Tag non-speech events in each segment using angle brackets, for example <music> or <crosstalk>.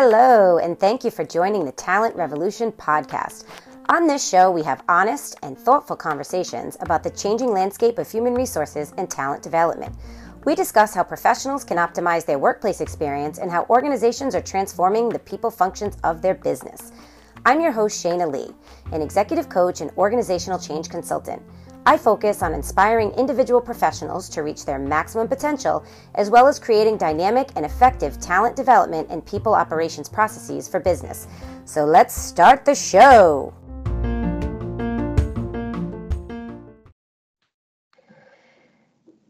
Hello, and thank you for joining the Talent Revolution podcast. On this show, we have honest and thoughtful conversations about the changing landscape of human resources and talent development. We discuss how professionals can optimize their workplace experience and how organizations are transforming the people functions of their business. I'm your host, Shayna Lee, an executive coach and organizational change consultant. I focus on inspiring individual professionals to reach their maximum potential, as well as creating dynamic and effective talent development and people operations processes for business. So let's start the show.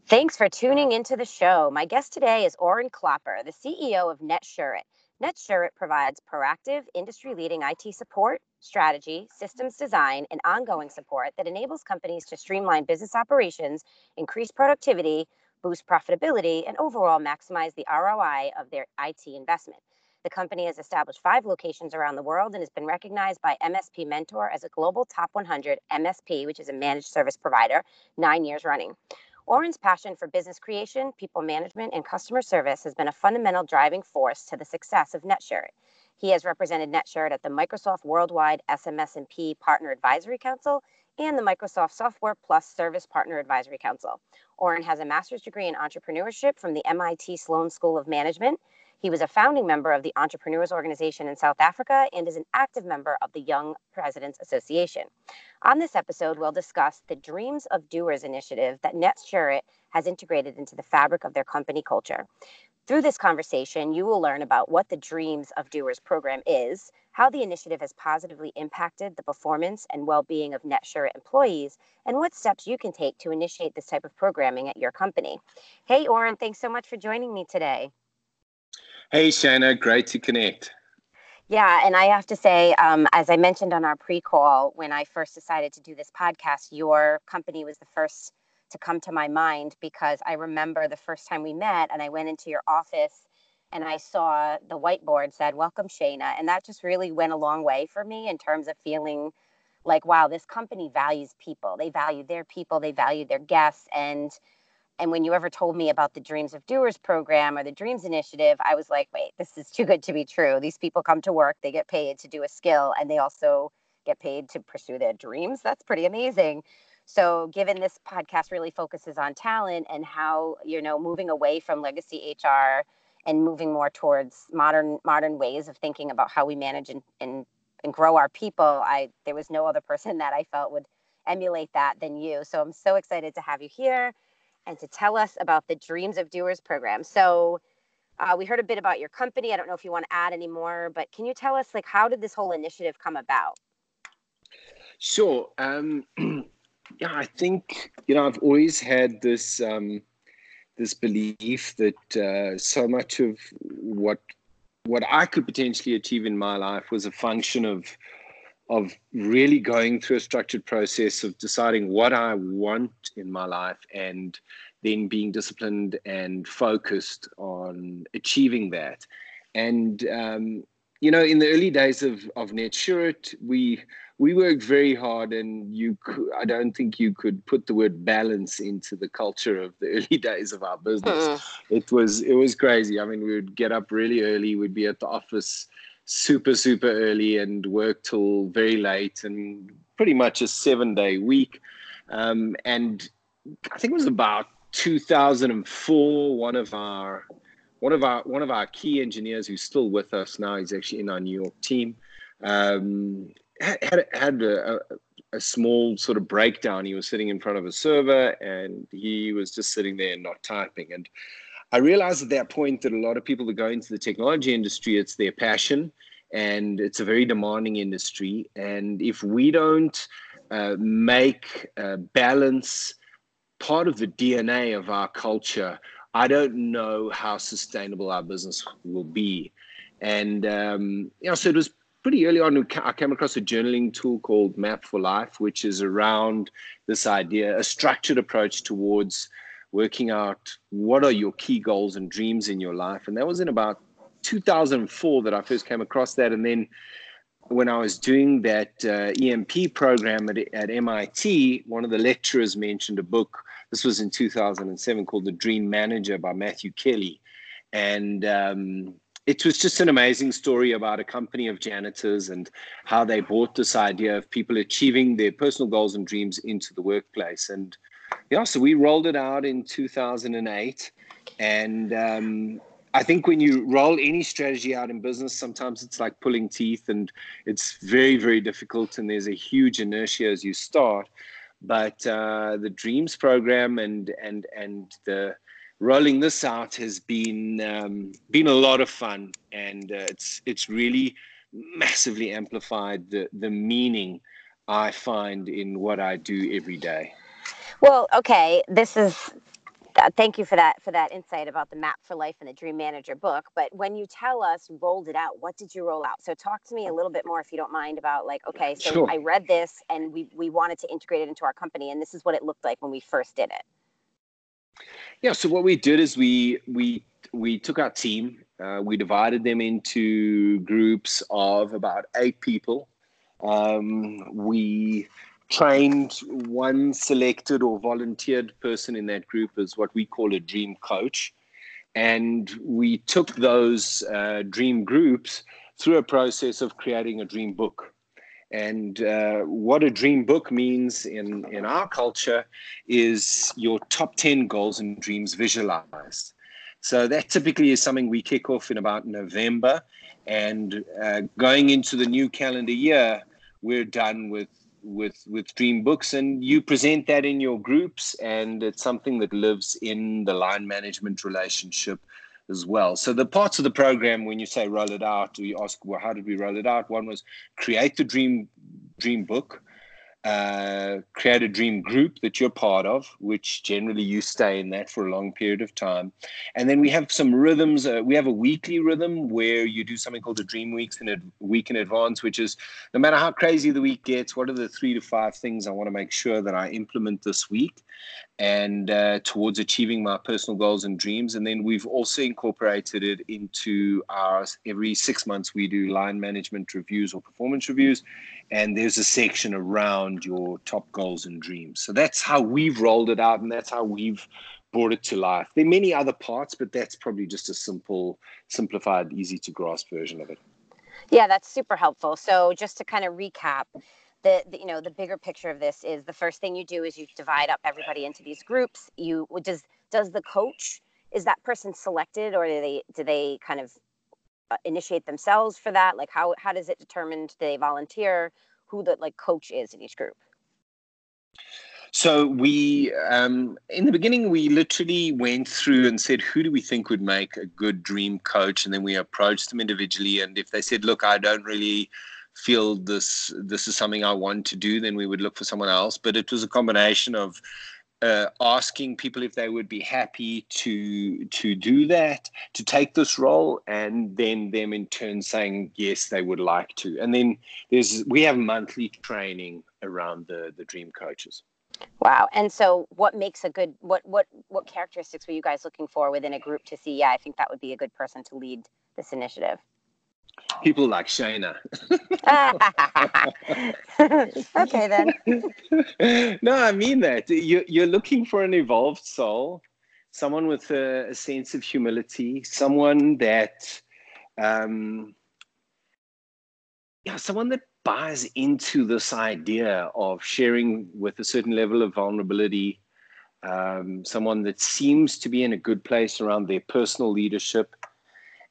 Thanks for tuning into the show. My guest today is Orrin Klopper, the CEO of NetSurit. NetSurit provides proactive, industry leading IT support, strategy, systems design, and ongoing support that enables companies to streamline business operations, increase productivity, boost profitability, and overall maximize the ROI of their IT investment. The company has established five locations around the world and has been recognized by MSP Mentor as a global top 100 MSP, which is a managed service provider, nine years running. Orrin's passion for business creation, people management, and customer service has been a fundamental driving force to the success of NetSurit. He has represented NetSurit at the Microsoft Worldwide SMS&P Partner Advisory Council and the Microsoft Software Plus Service Partner Advisory Council. Orrin has a master's degree in entrepreneurship from the MIT Sloan School of Management he was a founding member of the Entrepreneurs Organization in South Africa and is an active member of the Young Presidents Association. On this episode, we'll discuss the Dreams of Doers initiative that NetSurit has integrated into the fabric of their company culture. Through this conversation, you will learn about what the Dreams of Doers program is, how the initiative has positively impacted the performance and well being of NetSurit employees, and what steps you can take to initiate this type of programming at your company. Hey, Orrin, thanks so much for joining me today. Hey, Shayna, great to connect. Yeah, and I have to say, um, as I mentioned on our pre call, when I first decided to do this podcast, your company was the first to come to my mind because I remember the first time we met and I went into your office and I saw the whiteboard said, Welcome, Shayna. And that just really went a long way for me in terms of feeling like, wow, this company values people. They value their people, they value their guests. And and when you ever told me about the Dreams of Doers program or the Dreams Initiative, I was like, wait, this is too good to be true. These people come to work, they get paid to do a skill, and they also get paid to pursue their dreams. That's pretty amazing. So, given this podcast really focuses on talent and how, you know, moving away from legacy HR and moving more towards modern modern ways of thinking about how we manage and, and, and grow our people, I there was no other person <laughs> that I felt would emulate that than you. So I'm so excited to have you here and to tell us about the Dreams of Doers program. So uh, we heard a bit about your company. I don't know if you want to add any more, but can you tell us like how did this whole initiative come about? Sure. Um, <clears throat> yeah, I think you know I've always had this um, this belief that uh, so much of what what I could potentially achieve in my life was a function of of really going through a structured process of deciding what I want in my life and then being disciplined and focused on achieving that. And um, you know, in the early days of of NetSurit, we we worked very hard, and you could, I don't think you could put the word balance into the culture of the <laughs> early days of our business. Mm. It was it was crazy. I mean, we would get up really early. We'd be at the office super super early and work till very late and pretty much a seven day week um, and i think it was about 2004 one of our one of our one of our key engineers who's still with us now he's actually in our new york team um, had had a, a, small sort of breakdown he was sitting in front of a server and he was just sitting there and not typing and I realized at that point that a lot of people that go into the technology industry, it's their passion and it's a very demanding industry. And if we don't uh, make uh, balance part of the DNA of our culture, I don't know how sustainable our business will be. And, um, you know, so it was pretty early on, I came across a journaling tool called Map for Life, which is around this idea, a structured approach towards working out what are your key goals and dreams in your life. And that was in about 2004 that I first came across that. And then when I was doing that uh, EMP program at, at MIT, one of the lecturers mentioned a book. This was in 2007 called The Dream Manager by Matthew Kelly. And um, it was just an amazing story about a company of janitors and how they brought this idea of people achieving their personal goals and dreams into the workplace. And yeah, so we rolled it out in 2008. And um, I think when you roll any strategy out in business, sometimes it's like pulling teeth and it's very, very difficult. And there's a huge inertia as you start. But uh, the Dreams program and and and the rolling this out has been um, been a lot of fun, and uh, it's it's really massively amplified the the meaning I find in what I do every day. Well, okay, this is uh, thank you for that for that insight about the map for life and the dream manager book but when you tell us rolled it out what did you roll out so talk to me a little bit more if you don't mind about like okay so sure. i read this and we we wanted to integrate it into our company and this is what it looked like when we first did it yeah. So what we did is we we we took our team, uh, we divided them into groups of about eight people. Um, we trained one selected or volunteered person in that group as what we call a dream coach. And we took those uh, dream groups through a process of creating a dream book. And uh, what a dream book means in, in our culture is your top 10 goals and dreams visualized. So that typically is something we kick off in about November. And uh, going into the new calendar year, we're done with with with dream books and you present that in your groups and it's something that lives in the line management relationship as well. So the parts of the program, when you say roll it out, we ask, well, how did we roll it out? One was create the dream dream book, uh, create a dream group that you're part of, which generally you stay in that for a long period of time. And then we have some rhythms. Uh, we have a weekly rhythm where you do something called a dream weeks in a week in advance, which is no matter how crazy the week gets, what are the three to five things I want to make sure that I implement this week and uh, towards achieving my personal goals and dreams. And then we've also incorporated it into our every six months we do line management reviews or performance reviews. And there's a section around your top goals and dreams. So that's how we've rolled it out and that's how we've brought it to life. There are many other parts, but that's probably just a simple, simplified, easy to grasp version of it. Yeah, that's super helpful. So just to kind of recap, the, the, you know the bigger picture of this is the first thing you do is you divide up everybody into these groups. You does does the coach is that person selected or do they do they kind of uh, initiate themselves for that? Like how how does it determine do they volunteer? Who the like coach is in each group? So we um, in the beginning we literally went through and said who do we think would make a good dream coach? And then we approached them individually and if they said look i don't really feel this this is something I want to do, then we would look for someone else. But it was a combination of uh, asking people if they would be happy to to do that, to take this role, and then them in turn saying yes, they would like to. And then there's we have monthly training around the the dream coaches. Wow. And so what makes a good what what what characteristics were you guys looking for within a group to see, yeah, I think that would be a good person to lead this initiative? People like Shayna. <laughs> okay, then. <laughs> no, I mean that. You, you're looking for an evolved soul, someone with a, a sense of humility, someone that, um, yeah, someone that buys into this idea of sharing with a certain level of vulnerability. Um, someone that seems to be in a good place around their personal leadership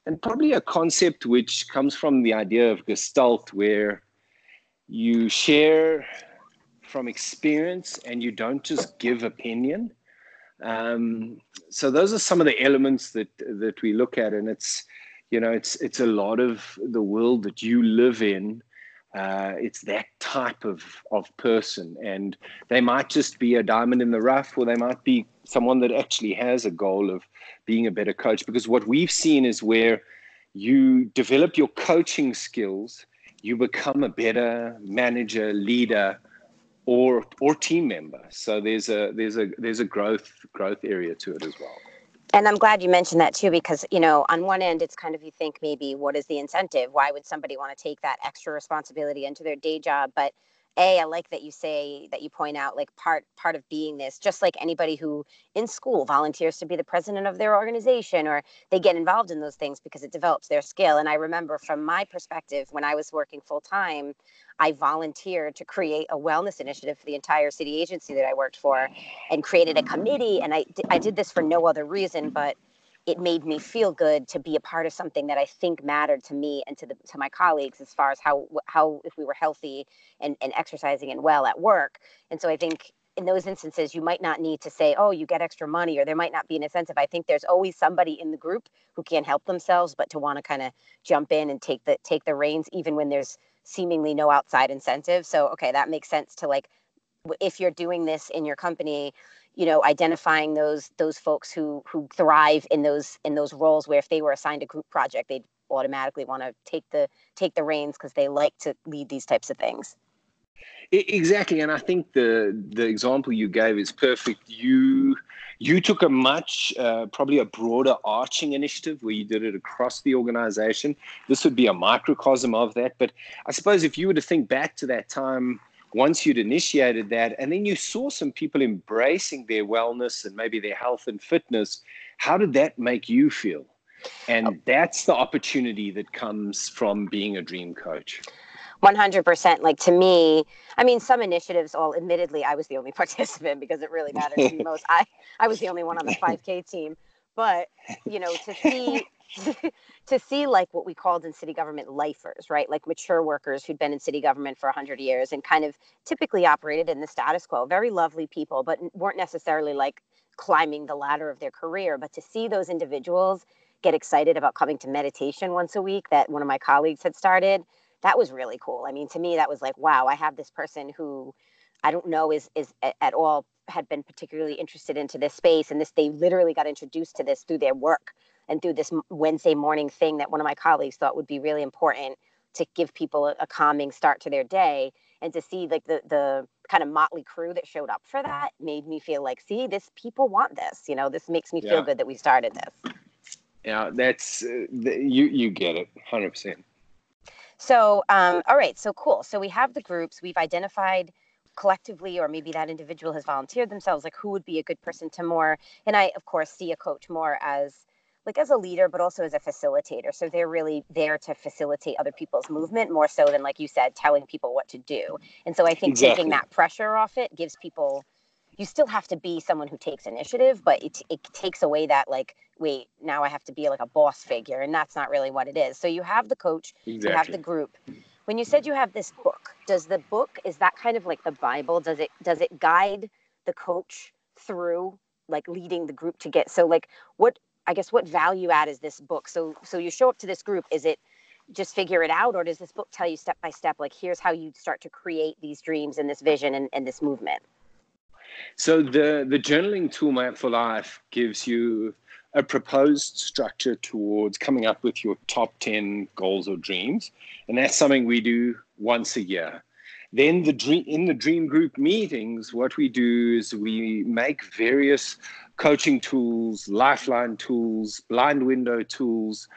and probably a concept which comes from the idea of Gestalt, where you share from experience and you don't just give opinion. Um, so those are some of the elements that that we look at, and it's you know it's it's a lot of the world that you live in. Uh, it's that type of of person, and they might just be a diamond in the rough, or they might be someone that actually has a goal of being a better coach. Because what we've seen is where you develop your coaching skills you become a better manager leader or or team member. So there's a there's a there's a growth growth area to it as well and i'm glad you mentioned that too because you know on one end it's kind of you think maybe what is the incentive? Why would somebody want to take that extra responsibility into their day job? But a i like that you say that you point out like part part of being this just like anybody who in school volunteers to be the president of their organization or they get involved in those things because it develops their skill. And i remember from my perspective when i was working full time i volunteered to create a wellness initiative for the entire city agency that i worked for and created a committee. And i, I did this for no other reason but it made me feel good to be a part of something that I think mattered to me and to the to my colleagues as far as how how if we were healthy and, and exercising and well at work. And so I think in those instances you might not need to say, oh, you get extra money or there might not be an incentive. I think there's always somebody in the group who can't help themselves but to want to kind of jump in and take the take the reins even when there's seemingly no outside incentive. So okay, that makes sense to like if you're doing this in your company you know identifying those those folks who who thrive in those in those roles where if they were assigned a group project they'd automatically want to take the take the reins because they like to lead these types of things. Exactly and i think the the example you gave is perfect. You you took a much uh, probably a broader arching initiative where you did it across the organization. This would be a microcosm of that but i suppose if you were to think back to that time once you'd initiated that and then you saw some people embracing their wellness and maybe their health and fitness how did that make you feel? And oh. that's the opportunity that comes from being a dream coach. 100% like to me i mean some initiatives all admittedly i was the only <laughs> participant because it really mattered to me <laughs> most. I i was the only one on the 5k team. But you know to see <laughs> to see like what we called in city government lifers, right? Like mature workers who'd been in city government for 100 years and kind of typically operated in the status quo. Very lovely people, but weren't necessarily like climbing the ladder of their career. But to see those individuals get excited about coming to meditation once a week that one of my colleagues had started, that was really cool. I mean, to me, that was like, wow, I have this person who I don't know is is at all had been particularly interested into this space and this they literally got introduced to this through their work and through this Wednesday morning thing that one of my colleagues thought would be really important to give people a, calming start to their day and to see like the the kind of motley crew that showed up for that made me feel like see this people want this you know? This makes me feel good that we started this. Yeah that's uh, the, you you get it 100% so um, all right so cool. So we have the groups we've identified collectively or maybe that individual has volunteered themselves like who would be a good person to more and i of course see a coach more as like as a leader but also as a facilitator. So they're really there to facilitate other people's movement more so than like you said telling people what to do. And so i think exactly. taking that pressure off it gives people you still have to be someone who takes initiative but it, it takes away that like wait now i have to be like a boss figure and that's not really what it is. So you have the coach exactly. you have the group. When you said you have this book does the book is that kind of like the bible? Does it does it guide the coach through like leading the group to get so like what i guess what value add is this book so so you show up to this group is it just figure it out or does this book tell you step by step like here's how you start to create these dreams and this vision and, and this movement so the the journaling tool map for life gives you a proposed structure towards coming up with your top 10 goals or dreams. And that's something we do once a year. Then the dream in the dream group meetings, what we do is we make various coaching tools, lifeline tools, blind window tools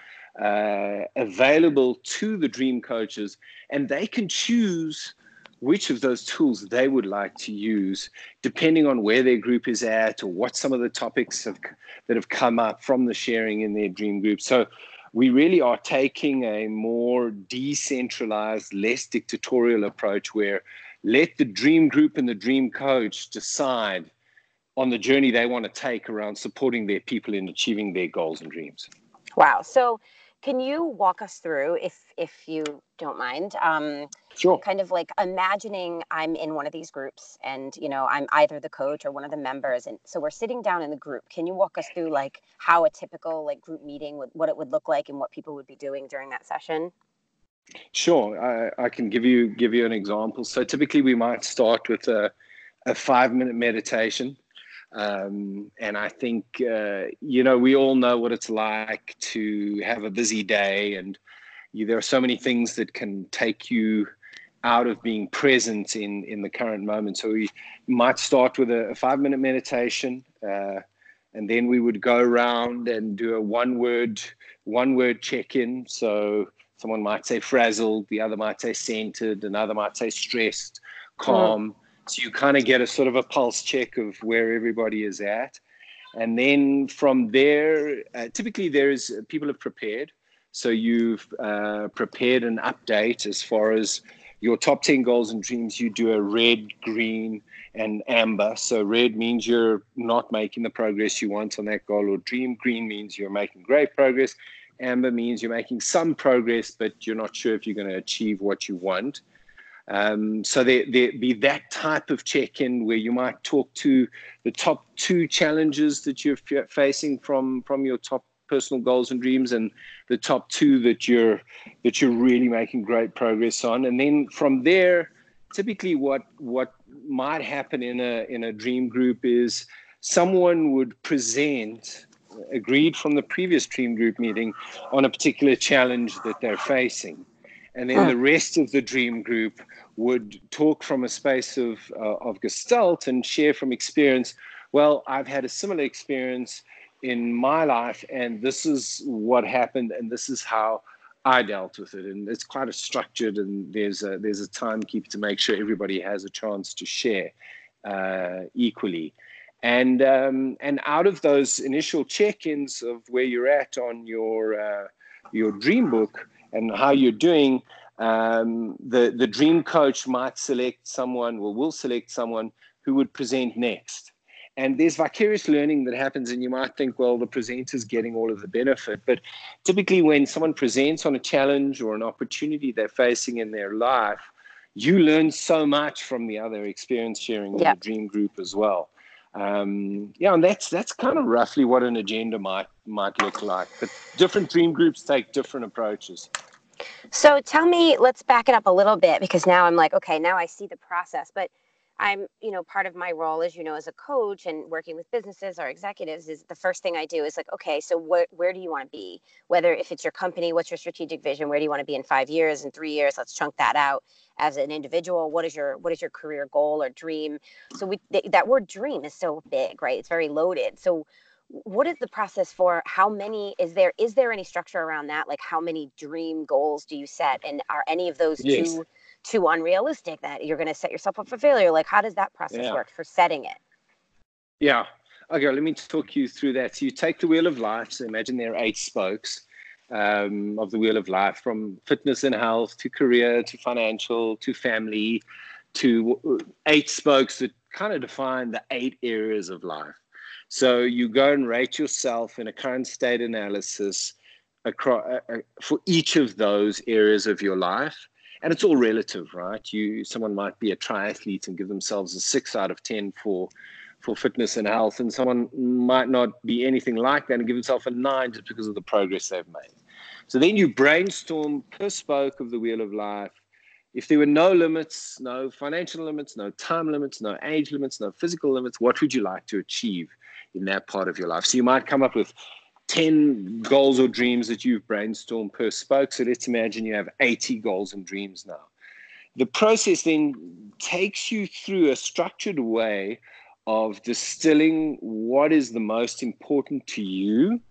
uh, available to the dream coaches, and they can choose which of those tools they would like to use, depending on where their group is at or what some of the topics have, that have come up from the sharing in their dream group. So we really are taking a more decentralized, less dictatorial approach where let the dream group and the dream coach decide on the journey they want to take around supporting their people in achieving their goals and dreams. Wow. So can you walk us through, if if you don't mind, um, sure. kind of like imagining I'm in one of these groups, and you know I'm either the coach or one of the members, and so we're sitting down in the group. Can you walk us through like how a typical like group meeting would what it would look like and what people would be doing during that session? Sure, I, I can give you give you an example. So typically we might start with a a five minute meditation um, and I think, uh, you know, we all know what it's like to have a busy day, and you, there are so many things that can take you out of being present in, in the current moment. So we might start with a, a five minute meditation, uh, and then we would go around and do a one word, one word check in. So someone might say frazzled, the other might say centered, another might say stressed calm. So you kind of get a sort of a pulse check of where everybody is at. And then from there, uh, typically there is people have prepared. So you've uh, prepared an update as far as your top 10 goals and dreams. You do a red, green, and amber. So red means you're not making the progress you want on that goal or dream. Green means you're making great progress. Amber means you're making some progress, but you're not sure if you're going to achieve what you want. Um, so there, there be that type of check-in where you might talk to the top two challenges that you're facing from from your top personal goals and dreams, and the top two that you're that you're really making great progress on. And then from there, typically what what might happen in a in a dream group is someone would present agreed from the previous dream group meeting on a particular challenge that they're facing and then the rest of the dream group would talk from a space of uh, of gestalt and share from experience. Well i've had a similar experience in my life and this is what happened and this is how i dealt with it. And it's quite a structured and there's a there's a timekeeper to make sure everybody has a chance to share uh, equally. And um, and out of those initial check-ins of where you're at on your uh, your dream book and how you're doing, um, the the dream coach might select someone or will select someone who would present next. And there's vicarious learning that happens, and you might think, well, the presenter's getting all of the benefit. But typically, when someone presents on a challenge or an opportunity they're facing in their life, you learn so much from the other experience sharing in the dream group as well. Um, yeah, and that's that's kind of roughly what an agenda might might look like. But different dream groups take different approaches. So tell me, let's back it up a little bit because now I'm like, okay, now I see the process. But I'm, you know, part of my role, as you know, as a coach and working with businesses or executives is the first thing I do is like, okay, so what, where do you want to be? Whether if it's your company, what's your strategic vision? Where do you want to be in five years, and three years? Let's chunk that out. As an individual, what is your what is your career goal or dream? So we th- that word dream is so big, right? It's very loaded. So what is the process for how many is there is there any structure around that? Like how many dream goals do you set? And are any of those yes. too too unrealistic that you're going to set yourself up for failure? Like how does that process yeah. work for setting it? Yeah. Okay let me talk you through that. So you take the wheel of life so imagine there are eight spokes um, of the wheel of life from fitness and health to career to financial to family to uh, eight spokes that kind of define the eight areas of life so you go and rate yourself in a current state analysis across, uh, uh, for each of those areas of your life. And it's all relative, right? You someone might be a triathlete and give themselves a six out of ten for for fitness and health, and someone might not be anything like that and give themselves a nine just because of the progress they've made. So then you brainstorm per spoke of the wheel of life. If there were no limits, no financial limits, no time limits, no age limits, no physical limits, what would you like to achieve? In that part of your life. So you might come up with 10 goals or dreams that you've brainstormed per spoke. So let's imagine you have 80 goals and dreams now. The process then takes you through a structured way of distilling what is the most important to you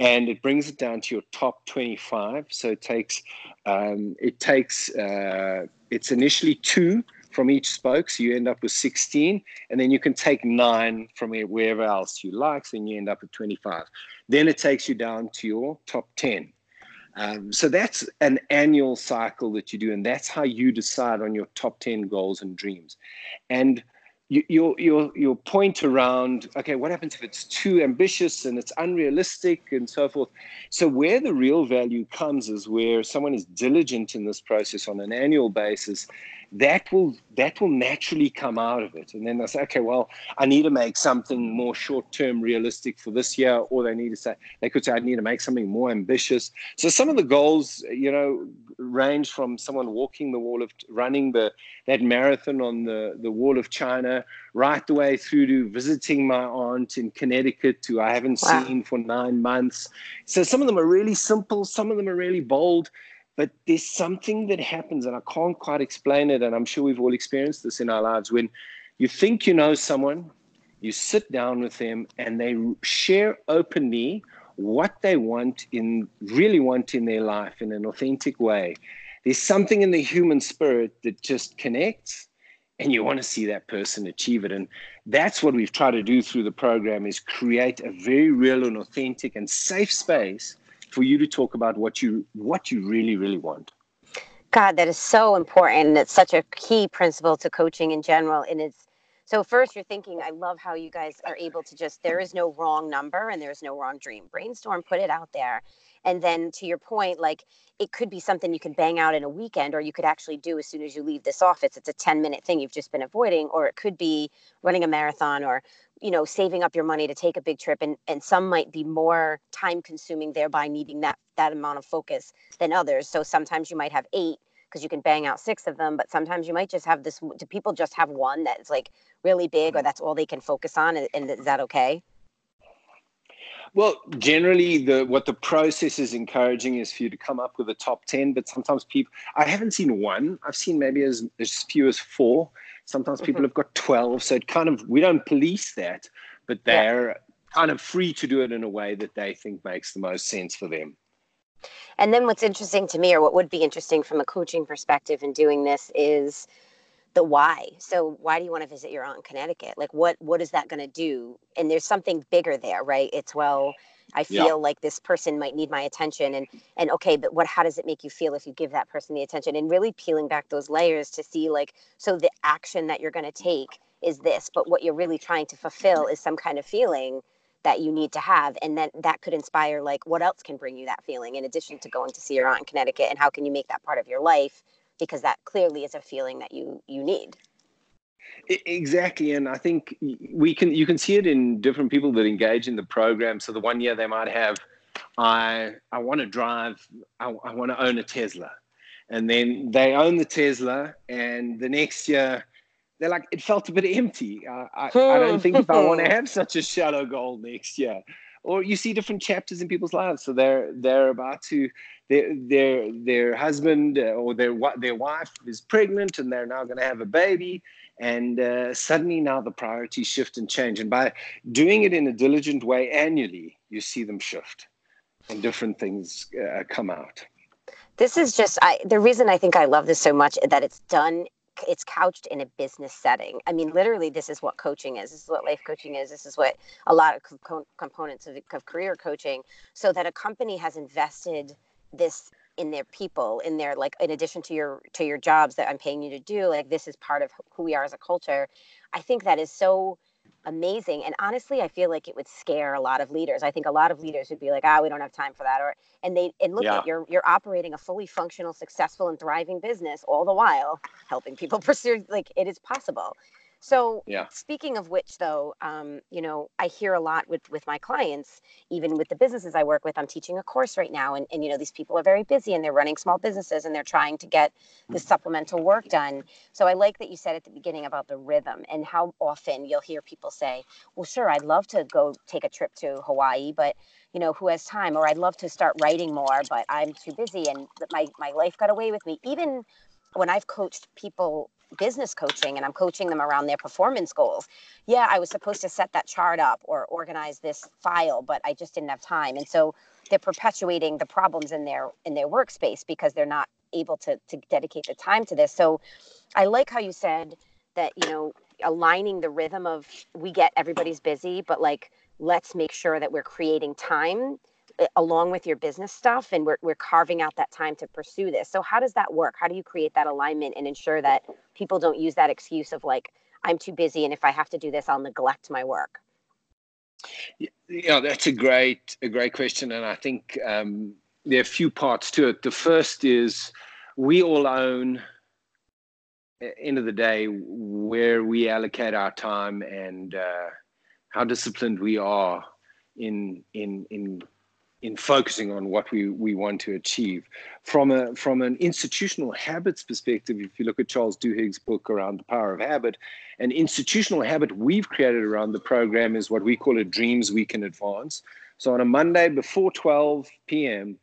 and it brings it down to your top 25 so it takes um, it takes uh, it's initially two from each spoke. So you end up with 16, and then you can take nine from wherever else you like, so then you end up with 25. Then it takes you down to your top 10. Um, so that's an annual cycle that you do, and that's how you decide on your top 10 goals and dreams. And your your your point around okay what happens if it's too ambitious and it's unrealistic and so forth? So where the real value comes is where someone is diligent in this process on an annual basis that will that will naturally come out of it. And then they say okay well i need to make something more short term realistic for this year or they need to say they could say i need to make something more ambitious. So some of the goals you know range from someone walking the wall of running the that marathon on the the wall of china right the way through to visiting my aunt in connecticut who i haven't wow. seen for nine months so some of them are really simple some of them are really bold but there's something that happens, and I can't quite explain it. And I'm sure we've all experienced this in our lives when you think you know someone, you sit down with them, and they share openly what they want in really want in their life in an authentic way. There's something in the human spirit that just connects and you want to see that person achieve it and that's what we've tried to do through the program is create a very real and authentic and safe space for you to talk about what you what you really really want god that is so important it's such a key principle to coaching in general and it's so first you're thinking i love how you guys are able to just there is no wrong number and there's no wrong dream. Brainstorm put it out there. And then to your point like it could be something you can bang out in a weekend or you could actually do as soon as you leave this office. It's a 10 minute thing you've just been avoiding or it could be running a marathon or you know saving up your money to take a big trip and and some might be more time consuming thereby needing that that amount of focus than others. So sometimes you might have eight because you can bang out six of them but sometimes you might just have this do people just have one that's like really big or that's all they can focus on and, and is that okay well, generally, the what the process is encouraging is for you to come up with a top ten. But sometimes people, I haven't seen one. I've seen maybe as as few as four. Sometimes people mm-hmm. have got twelve. So it kind of we don't police that, but they're yeah. kind of free to do it in a way that they think makes the most sense for them. And then what's interesting to me, or what would be interesting from a coaching perspective in doing this, is the why. So why do you want to visit your aunt in Connecticut? Like what what is that going to do? And there's something bigger there, right? It's well, I feel yeah. like this person might need my attention and and okay, but what how does it make you feel if you give that person the attention? And really peeling back those layers to see like so the action that you're going to take is this, but what you're really trying to fulfill is some kind of feeling that you need to have and then that could inspire like what else can bring you that feeling in addition to going to see your aunt in Connecticut and how can you make that part of your life because that clearly is a feeling that you you need. Exactly and i think we can you can see it in different people that engage in the program so the one year they might have i i want to drive i, I want to own a tesla and then they own the tesla and the next year they're like it felt a bit empty. Uh, I, I don't think if i want to <laughs> have such a shallow goal next year. Or you see different chapters in people's lives. So they're they're about to their their their husband uh, or their what their wife is pregnant and they're now going to have a baby. And uh, suddenly now the priorities shift and change. And by doing it in a diligent way annually you see them shift and different things uh, come out. This is just I, the reason i think i love this so much that it's done it's couched in a business setting. I mean, literally, this is what coaching is. This is what life coaching is. This is what a lot of co- components of, of career coaching. So that a company has invested this in their people in their like in addition to your to your jobs that i'm paying you to do like this is part of who we are as a culture i think that is so amazing and honestly i feel like it would scare a lot of leaders i think a lot of leaders would be like ah we don't have time for that or and they and look yeah. at you're you're operating a fully functional successful and thriving business all the while helping people <laughs> pursue like it is possible so, yeah. speaking of which, though, um, you know, I hear a lot with with my clients, even with the businesses I work with. I'm teaching a course right now, and and you know, these people are very busy and they're running small businesses and they're trying to get the mm-hmm. supplemental work done. So, I like that you said at the beginning about the rhythm and how often you'll hear people say, "Well, sure, I'd love to go take a trip to Hawaii, but." you know who has time or i'd love to start writing more but i'm too busy and my, my life got away with me even when i've coached people business coaching and I'm coaching them around their performance goals. Yeah, I was supposed to set that chart up or organize this file, but I just didn't have time. And so they're perpetuating the problems in their in their workspace because they're not able to to dedicate the time to this. So I like how you said that, you know, aligning the rhythm of we get everybody's busy, but like let's make sure that we're creating time along with your business stuff and we're, we're carving out that time to pursue this. So how does that work? How do you create that alignment and ensure that people don't use that excuse of like i'm too busy and if i have to do this i'll neglect my work yeah that's a great a great question and i think um, there are a few parts to it. The first is we all own end of the day where we allocate our time and uh, how disciplined we are in in in in focusing on what we, we want to achieve. From a from an institutional habits perspective, if you look at Charles Duhigg's book around the power of habit, an institutional habit we've created around the program is what we call a dreams week in advance. So on a Monday before 12 p.m.,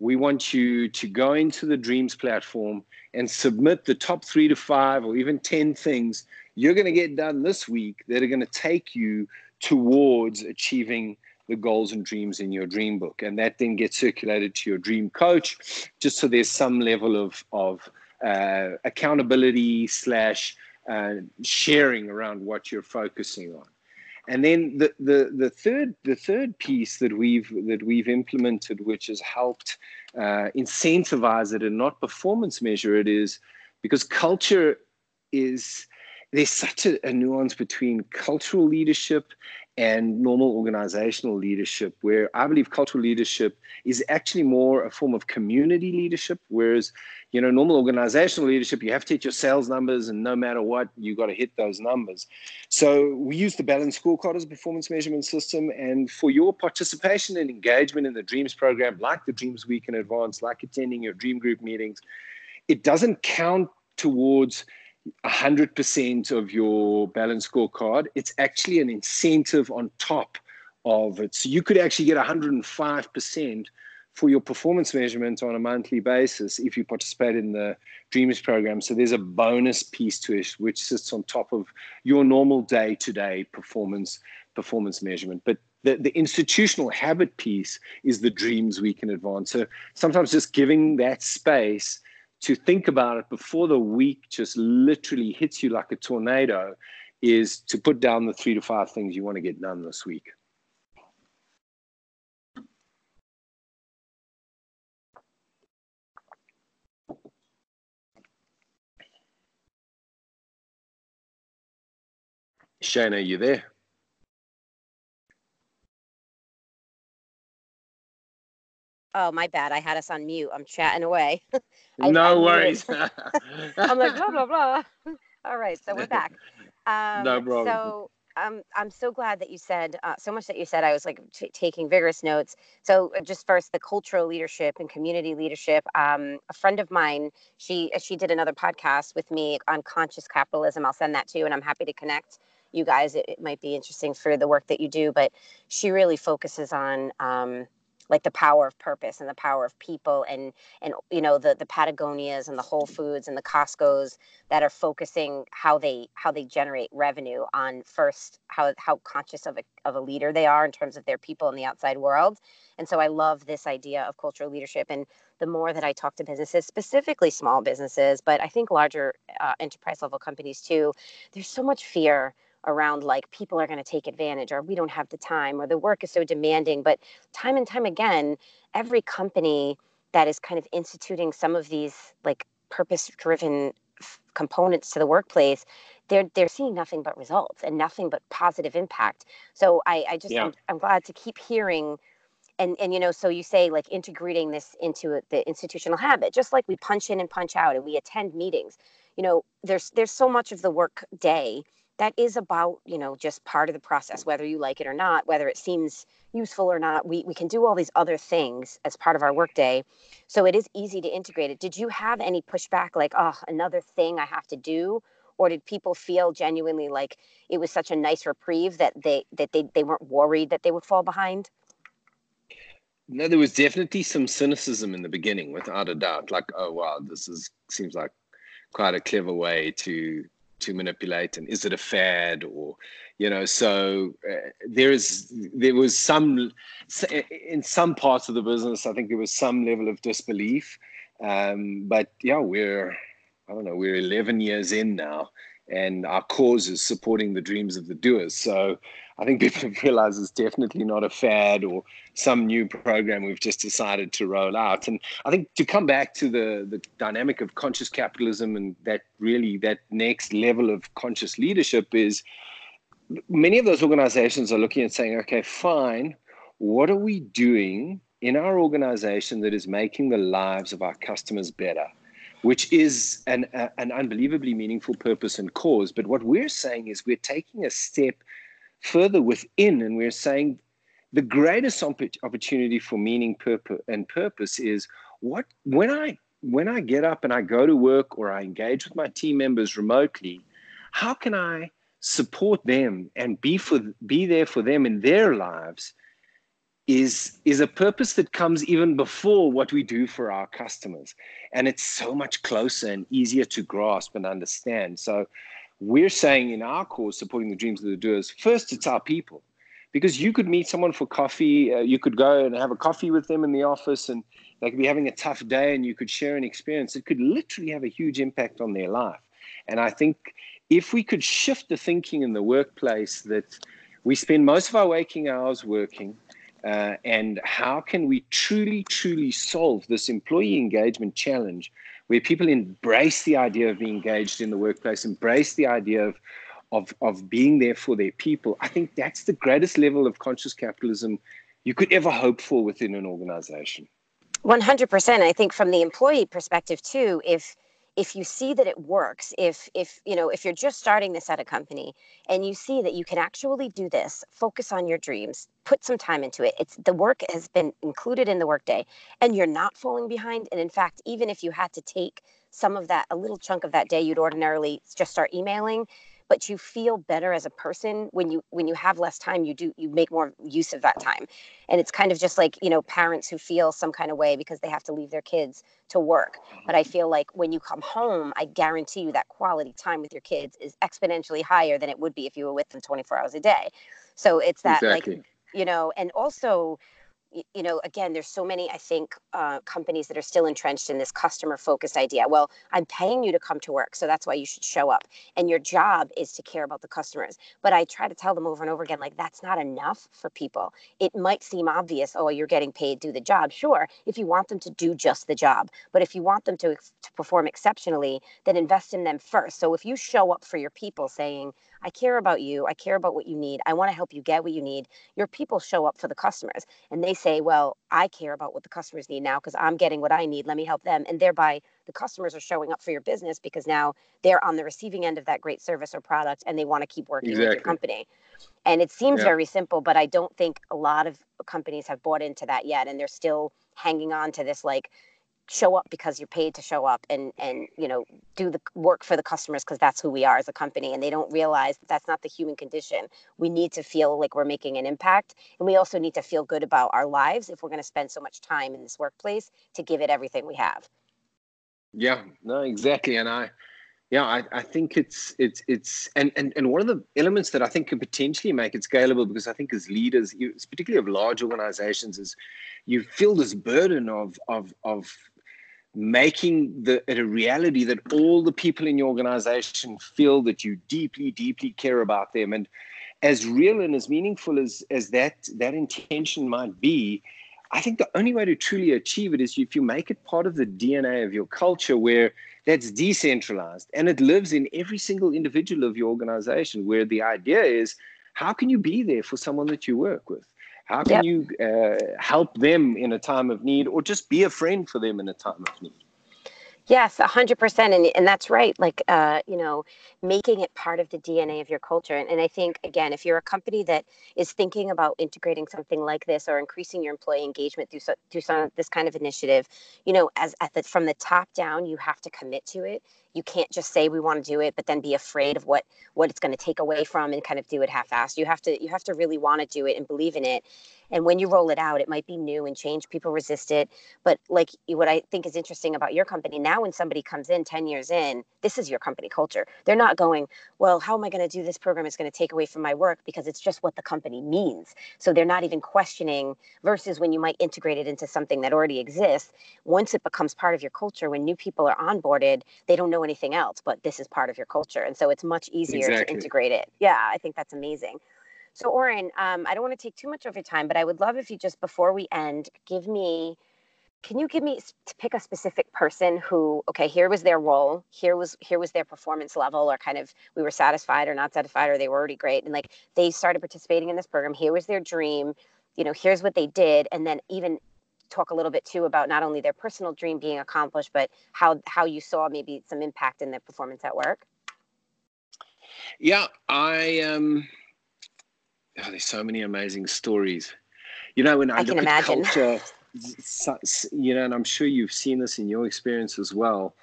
we want you to go into the dreams platform and submit the top three to five or even 10 things you're going to get done this week that are going to take you towards achieving the goals and dreams in your dream book and that then gets circulated to your dream coach just so there's some level of of uh, accountability slash uh, sharing around what you're focusing on. And then the, the, the third the third piece that we've that we've implemented, which has helped uh, incentivize it and not performance measure it, is because culture is there's such a, a nuance between cultural leadership and normal organizational leadership, where I believe cultural leadership is actually more a form of community leadership, whereas you know normal organizational leadership you have to hit your sales numbers, and no matter what, you got to hit those numbers. So we use the Balanced Scorecard as a performance measurement system, and for your participation and engagement in the Dreams program, like the Dreams Week in advance, like attending your Dream Group meetings, it doesn't count towards 100% of your balance scorecard. It's actually an incentive on top of it. So you could actually get 105% for your performance measurement on a monthly basis if you participate in the Dreams program. So there's a bonus piece to it which sits on top of your normal day-to-day performance performance measurement. But the, the institutional habit piece is the Dreams Week in advance. So sometimes just giving that space to think about it before the week just literally hits you like a tornado is to put down the three to five things you want to get done this week. Shane, are you there? Oh, my bad. I had us on mute. I'm chatting away. <laughs> No worries. <laughs> I'm like blah blah blah. <laughs> All right, so we're back. Um, no problem. So um, I'm so glad that you said uh, so much that you said. I was like t- taking vigorous notes. So uh, just first, the cultural leadership and community leadership. Um, a friend of mine, she she did another podcast with me on conscious capitalism. I'll send that to you, and I'm happy to connect you guys. It, it might be interesting for the work that you do, but she really focuses on. Like the power of purpose and the power of people and and you know the the patagonias and the whole foods and the costcos that are focusing how they how they generate revenue on first how how conscious of a, of a leader they are in terms of their people in the outside world. And so i love this idea of cultural leadership and the more that i talk to businesses specifically small businesses but i think larger uh, enterprise level companies too there's so much fear around like people are going to take advantage or we don't have the time or the work is so demanding but time and time again every company that is kind of instituting some of these like purpose driven f- components to the workplace they're they're seeing nothing but results and nothing but positive impact so i i just yeah. I'm, I'm glad to keep hearing and and you know so you say like integrating this into the institutional habit just like we punch in and punch out and we attend meetings you know there's there's so much of the work day that is about you know just part of the process whether you like it or not whether it seems useful or not we, we can do all these other things as part of our workday so it is easy to integrate it. Did you have any pushback like oh another thing i have to do? Or did people feel genuinely like it was such a nice reprieve that they that they, they weren't worried that they would fall behind? No there was definitely some cynicism in the beginning without a doubt. Like oh wow this is seems like quite a clever way to to manipulate and is it a fad or you know so uh, there is there was some in some parts of the business i think there was some level of disbelief um, but yeah we're i don't know we're 11 years in now and our cause is supporting the dreams of the doers. So I think people <laughs> realize it's definitely not a fad or some new program we've just decided to roll out. And I think to come back to the, the dynamic of conscious capitalism and that really that next level of conscious leadership is many of those organizations are looking at saying, okay, fine, what are we doing in our organization that is making the lives of our customers better? Which is an, an unbelievably meaningful purpose and cause. But what we're saying is we're taking a step further within, and we're saying the greatest opportunity for meaning purpose and purpose is what when I when I get up and I go to work or I engage with my team members remotely, how can I support them and be for be there for them in their lives is is a purpose that comes even before what we do for our customers. And it's so much closer and easier to grasp and understand. So we're saying in our cause, supporting the dreams of the doers, first it's our people. Because you could meet someone for coffee, uh, you could go and have a coffee with them in the office, and they could be having a tough day, and you could share an experience. It could literally have a huge impact on their life. And I think if we could shift the thinking in the workplace that we spend most of our waking hours working, uh, and how can we truly, truly solve this employee engagement challenge where people embrace the idea of being engaged in the workplace, embrace the idea of, of, of being there for their people? I think that's the greatest level of conscious capitalism you could ever hope for within an organization. 100%. I think from the employee perspective too, if if you see that it works if if you know if you're just starting this at a company and you see that you can actually do this focus on your dreams put some time into it it's the work has been included in the workday and you're not falling behind. And in fact even if you had to take some of that a little chunk of that day you'd ordinarily just start emailing but you feel better as a person when you when you have less time you do you make more use of that time. And it's kind of just like you know parents who feel some kind of way because they have to leave their kids to work. But i feel like when you come home i guarantee you that quality time with your kids is exponentially higher than it would be if you were with them 24 hours a day. So it's that exactly. like you know and also you know, again, there's so many, I think, uh, companies that are still entrenched in this customer focused idea. Well, I'm paying you to come to work, so that's why you should show up. And your job is to care about the customers. But I try to tell them over and over again, like, that's not enough for people. It might seem obvious, oh, you're getting paid, do the job. Sure, if you want them to do just the job. But if you want them to, to perform exceptionally, then invest in them first. So if you show up for your people saying, I care about you. I care about what you need. I want to help you get what you need. Your people show up for the customers and they say, Well, I care about what the customers need now because I'm getting what I need. Let me help them. And thereby, the customers are showing up for your business because now they're on the receiving end of that great service or product and they want to keep working exactly. with your company. And it seems yeah. very simple, but I don't think a lot of companies have bought into that yet. And they're still hanging on to this like, show up because you're paid to show up and and you know do the work for the customers because that's who we are as a company and they don't realize that that's not the human condition. We need to feel like we're making an impact and we also need to feel good about our lives if we're going to spend so much time in this workplace to give it everything we have. Yeah no exactly and i yeah I, I think it's it's it's and, and and one of the elements that i think could potentially make it scalable because i think as leaders particularly of large organizations is you feel this burden of of of making the it a reality that all the people in your organization feel that you deeply deeply care about them. And as real and as meaningful as as that that intention might be i think the only way to truly achieve it is if you make it part of the dna of your culture where that's decentralized and it lives in every single individual of your organization where the idea is how can you be there for someone that you work with how can yep. you uh, help them in a time of need or just be a friend for them in a time of need? Yes, a hundred percent, and and that's right. Like, uh, you know, making it part of the DNA of your culture. And, and I think again, if you're a company that is thinking about integrating something like this or increasing your employee engagement through so, through some this kind of initiative, you know, as at the from the top down, you have to commit to it you can't just say we want to do it but then be afraid of what what it's going to take away from and kind of do it half-assed. You have to you have to really want to do it and believe in it. And when you roll it out it might be new and change people resist it. But like what i think is interesting about your company now when somebody comes in 10 years in this is your company culture. They're not going well how am i going to do this program? It's going to take away from my work because it's just what the company means. So they're not even questioning versus when you might integrate it into something that already exists. Once it becomes part of your culture when new people are onboarded they don't know anything else, but this is part of your culture. And so it's much easier exactly. to integrate it. Yeah, I think that's amazing. So, Orrin, um, I don't want to take too much of your time, but I would love if you just before we end, give me, can you give me to pick a specific person who, okay, here was their role, here was here was their performance level, or kind of we were satisfied or not satisfied, or they were already great, and like they started participating in this program. Here was their dream, you know, here's what they did, and then even talk a little bit too about not only their personal dream being accomplished, but how how you saw maybe some impact in their performance at work? Yeah, I um, oh, there's so many amazing stories. You know, when I, I look at imagine. culture, <laughs> you know, and I'm sure you've seen this in your experience as well.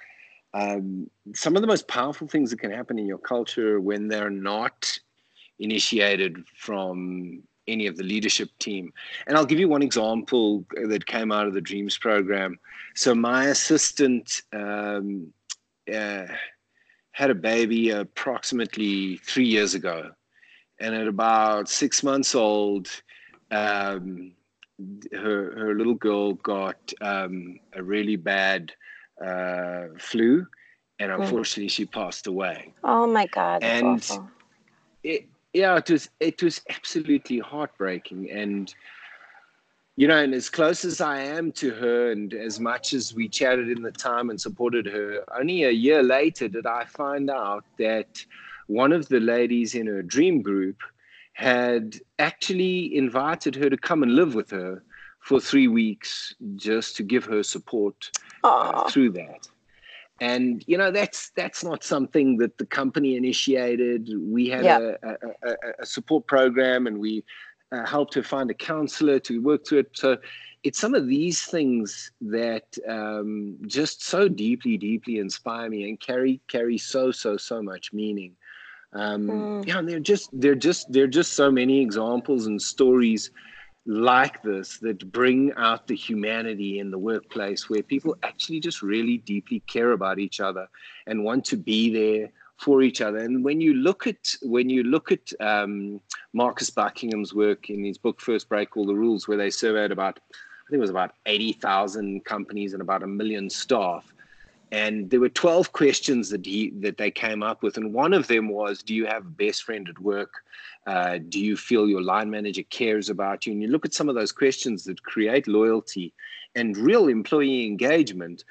Um, some of the most powerful things that can happen in your culture when they're not initiated from any of the leadership team. And I'll give you one example that came out of the Dreams program. So my assistant um, uh, had a baby approximately three years ago, and at about six months old, um, her her little girl got um, a really bad uh, flu, and unfortunately, mm. she passed away. Oh my God! and it, yeah, it was it was absolutely heartbreaking, and you know, and as close as I am to her, and as much as we chatted in the time and supported her, only a year later did I find out that one of the ladies in her dream group had actually invited her to come and live with her for three weeks just to give her support uh, through that. And you know that's that's not something that the company initiated. We had yeah. a, a, a, support program, and we uh, helped her find a counselor to work through it. So it's some of these things that um, just so deeply, deeply inspire me and carry carry so so so much meaning. Um, mm. Yeah, they're just they're just they're just so many examples and stories like this that bring out the humanity in the workplace where people actually just really deeply care about each other and want to be there for each other. And when you look at when you look at um, Marcus Buckingham's work in his book First Break All the Rules, where they surveyed about I think it was about eighty thousand companies and about a million staff, and there were 12 questions that he that they came up with and one of them was do you have a best friend at work? Uh, do you feel your line manager cares about you? And you look at some of those questions that create loyalty and real employee engagement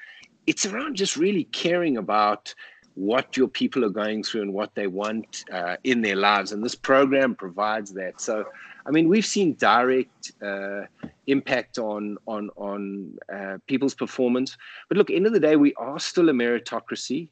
it's around just really caring about what your people are going through and what they want uh, in their lives. And this program provides that. So I mean, we've seen direct uh, impact on on on uh, people's performance. But look, end of the day, we are still a meritocracy,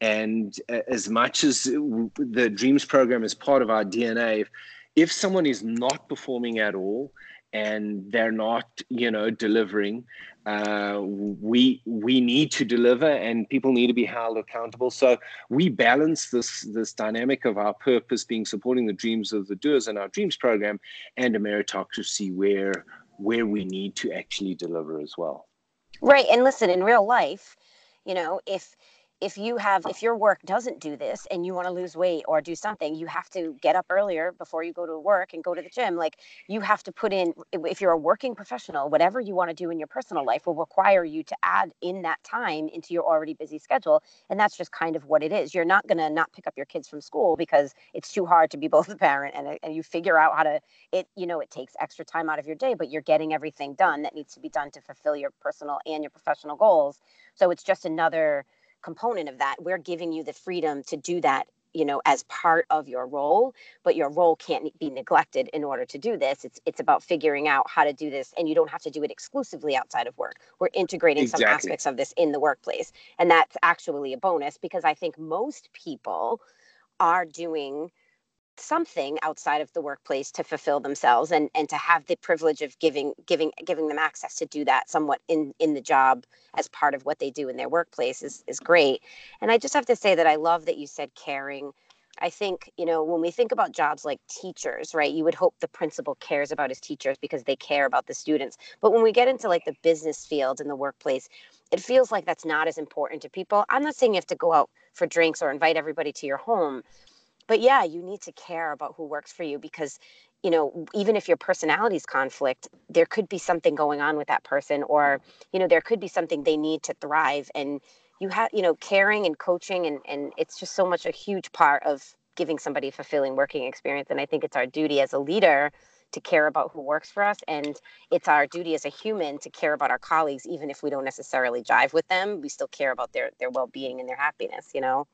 and uh, as much as the Dreams program is part of our DNA, if, if someone is not performing at all and they're not, you know, delivering, uh, we we need to deliver and people need to be held accountable. So we balance this this dynamic of our purpose being supporting the dreams of the doers in our dreams program and a meritocracy where where we need to actually deliver as well. Right. And listen in real life you know if if you have if your work doesn't do this and you want to lose weight or do something you have to get up earlier before you go to work and go to the gym like you have to put in if you're a working professional whatever you want to do in your personal life will require you to add in that time into your already busy schedule and that's just kind of what it is. You're not going to not pick up your kids from school because it's too hard to be <laughs> both a parent and, and you figure out how to it you know it takes extra time out of your day but you're getting everything done that needs to be done to fulfill your personal and your professional goals. So it's just another component of that we're giving you the freedom to do that you know as part of your role but your role can't be neglected in order to do this it's it's about figuring out how to do this and you don't have to do it exclusively outside of work we're integrating exactly. some aspects of this in the workplace and that's actually a bonus because i think most people are doing something outside of the workplace to fulfill themselves and and to have the privilege of giving giving giving them access to do that somewhat in in the job as part of what they do in their workplace is is great. And i just have to say that i love that you said caring. I think you know when we think about jobs like teachers right you would hope the principal cares about his teachers because they care about the students. But when we get into like the business field in the workplace it feels like that's not as important to people. I'm not saying you have to go out for drinks or invite everybody to your home but yeah you need to care about who works for you because you know even if your personalities conflict there could be something going on with that person or you know there could be something they need to thrive and you have you know caring and coaching and and it's just so much a huge part of giving somebody a fulfilling working experience and i think it's our duty as a leader to care about who works for us and it's our duty as a human to care about our colleagues even if we don't necessarily jive with them we still care about their their well-being and their happiness you know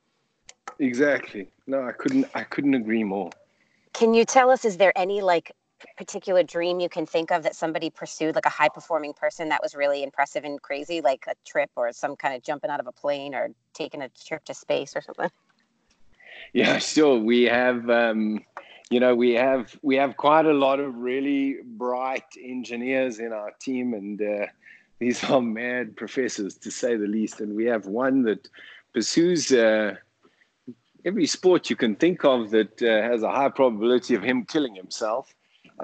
Exactly. No, I couldn't. I couldn't agree more. Can you tell us? Is there any like particular dream you can think of that somebody pursued, like a high performing person that was really impressive and crazy, like a trip or some kind of jumping out of a plane or taking a trip to space or something? <laughs> Yeah, sure. We have. Um, you know, we have we have quite a lot of really bright engineers in our team, and uh, these are mad professors to say the least. And we have one that pursues. Uh, every sport you can think of that uh, has a high probability of him killing himself.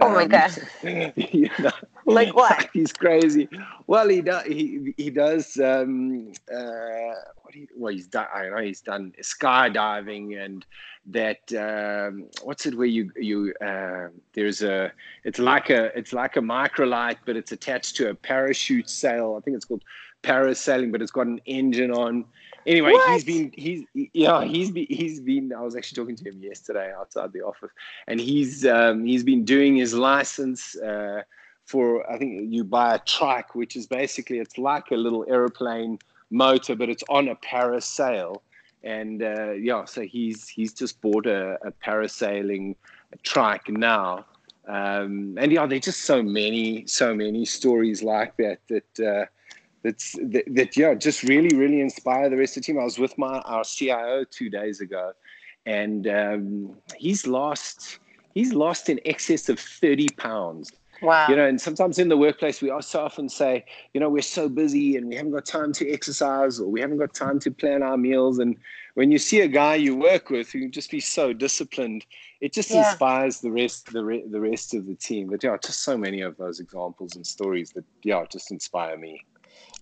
Oh my um, god! <laughs> you know, like <laughs> what? He's crazy. Well, he does. He he does. Um, uh, what he well, he's done. I know he's done skydiving and that. Um, what's it where you you uh, there's a it's like a it's like a microlight, but it's attached to a parachute sail. I think it's called parasailing, but it's got an engine on. Anyway, What? he's been he's yeah he's been he's been. I was actually talking to him yesterday outside the office, and he's um, he's been doing his license. Uh, for I think you buy a trike, which is basically it's like a little aeroplane motor, but it's on a parasail. And uh, yeah, so he's he's just bought a, a parasailing trike now. Um, and yeah, there's just so many, so many stories like that that uh, that's that, that yeah, just really, really inspire the rest of the team. I was with my our CIO two days ago, and um, he's lost he's lost in excess of thirty pounds Wow. you know and sometimes in the workplace we so often say you know we're so busy and we haven't got time to exercise or we haven't got time to plan our meals and when you see a guy you work with who just be so disciplined it just Yeah. inspires the rest the, re- the rest of the team but yeah just so many of those examples and stories that yeah just inspire me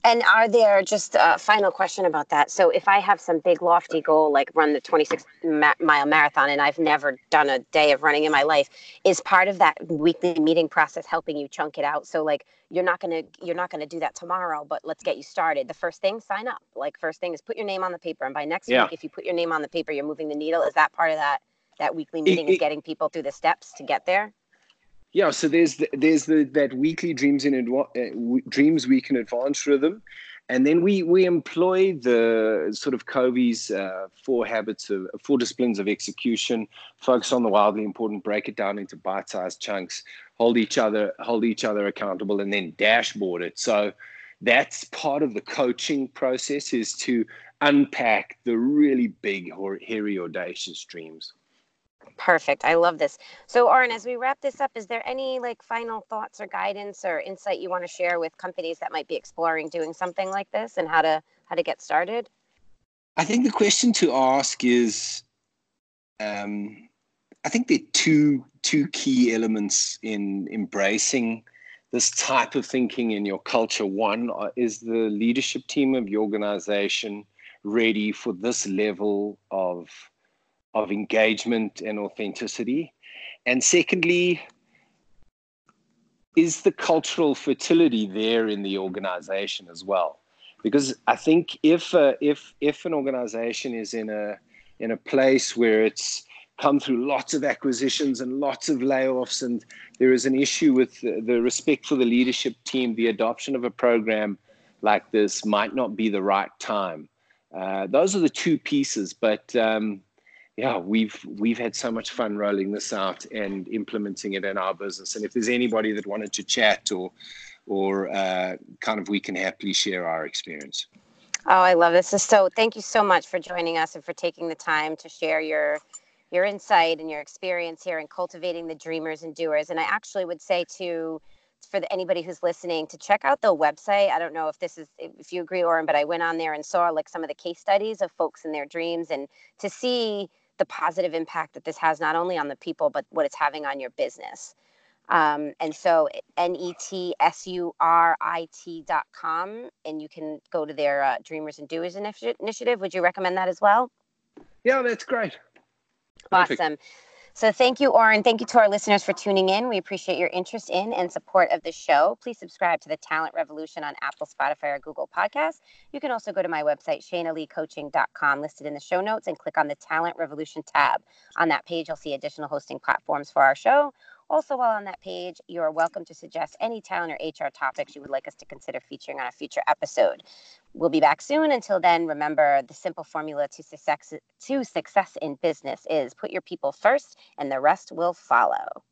And are there just a final question about that? So, if I have some big lofty goal, like run the 26 ma- mile marathon, and I've never done a day of running in my life, is part of that weekly meeting process helping you chunk it out? So, like, you're not gonna you're not gonna do that tomorrow, but let's get you started. The first thing, sign up. Like, first thing is put your name on the paper, and by next Yeah. week, if you put your name on the paper, you're moving the needle. Is that part of that that weekly meeting? is it- getting people through the steps to get there? Yeah so there's the, there's the that weekly dreams in adva- uh, w- dreams week in advance rhythm. And then we we employ the sort of Covey's uh, four habits of four disciplines of execution focus on the wildly important break it down into bite-sized chunks hold each other hold each other accountable and then dashboard it. So that's part of the coaching process is to unpack the really big hor- hairy audacious dreams Perfect. I love this. So, Orrin, as we wrap this up, is there any like final thoughts or guidance or insight you want to share with companies that might be exploring doing something like this and how to how to get started? I think the question to ask is, um, I think there are two two key elements in embracing this type of thinking in your culture. One uh, is the leadership team of your organization ready for this level of of engagement and authenticity, and secondly, is the cultural fertility there in the organization as well? because I think if uh, if if an organization is in a in a place where it's come through lots of acquisitions and lots of layoffs, and there is an issue with the, the respect for the leadership team, the adoption of a program like this might not be the right time. Uh, those are the two pieces, but. Um, yeah, we've we've had so much fun rolling this out and implementing it in our business. And if there's anybody that wanted to chat or or uh, kind of we can happily share our experience. Oh, I love this. So, thank you so much for joining us and for taking the time to share your your insight and your experience here in cultivating the dreamers and doers. And I actually would say to for the, anybody who's listening to check out the website. I don't know if this is if you agree, Orrin, but I went on there and saw like some of the case studies of folks and their dreams, and to see the positive impact that this has not only on the people but what it's having on your business. Um, and so N E T S U R I T dot com, and you can go to their uh, Dreamers and Doers initiative. Would you recommend that as well? Yeah, that's great. Perfect. Awesome. So thank you, Orrin. Thank you to our listeners for tuning in. We appreciate your interest in and support of the show. Please subscribe to the Talent Revolution on Apple, Spotify, or Google Podcasts. You can also go to my website, ShaynaLeeCoaching.com, listed in the show notes, and click on the Talent Revolution tab. On that page, you'll see additional hosting platforms for our show. Also, while on that page, you are welcome to suggest any talent or HR topics you would like us to consider featuring on a future episode. We'll be back soon. Until then, remember the simple formula to success, to success in business is put your people first and the rest will follow.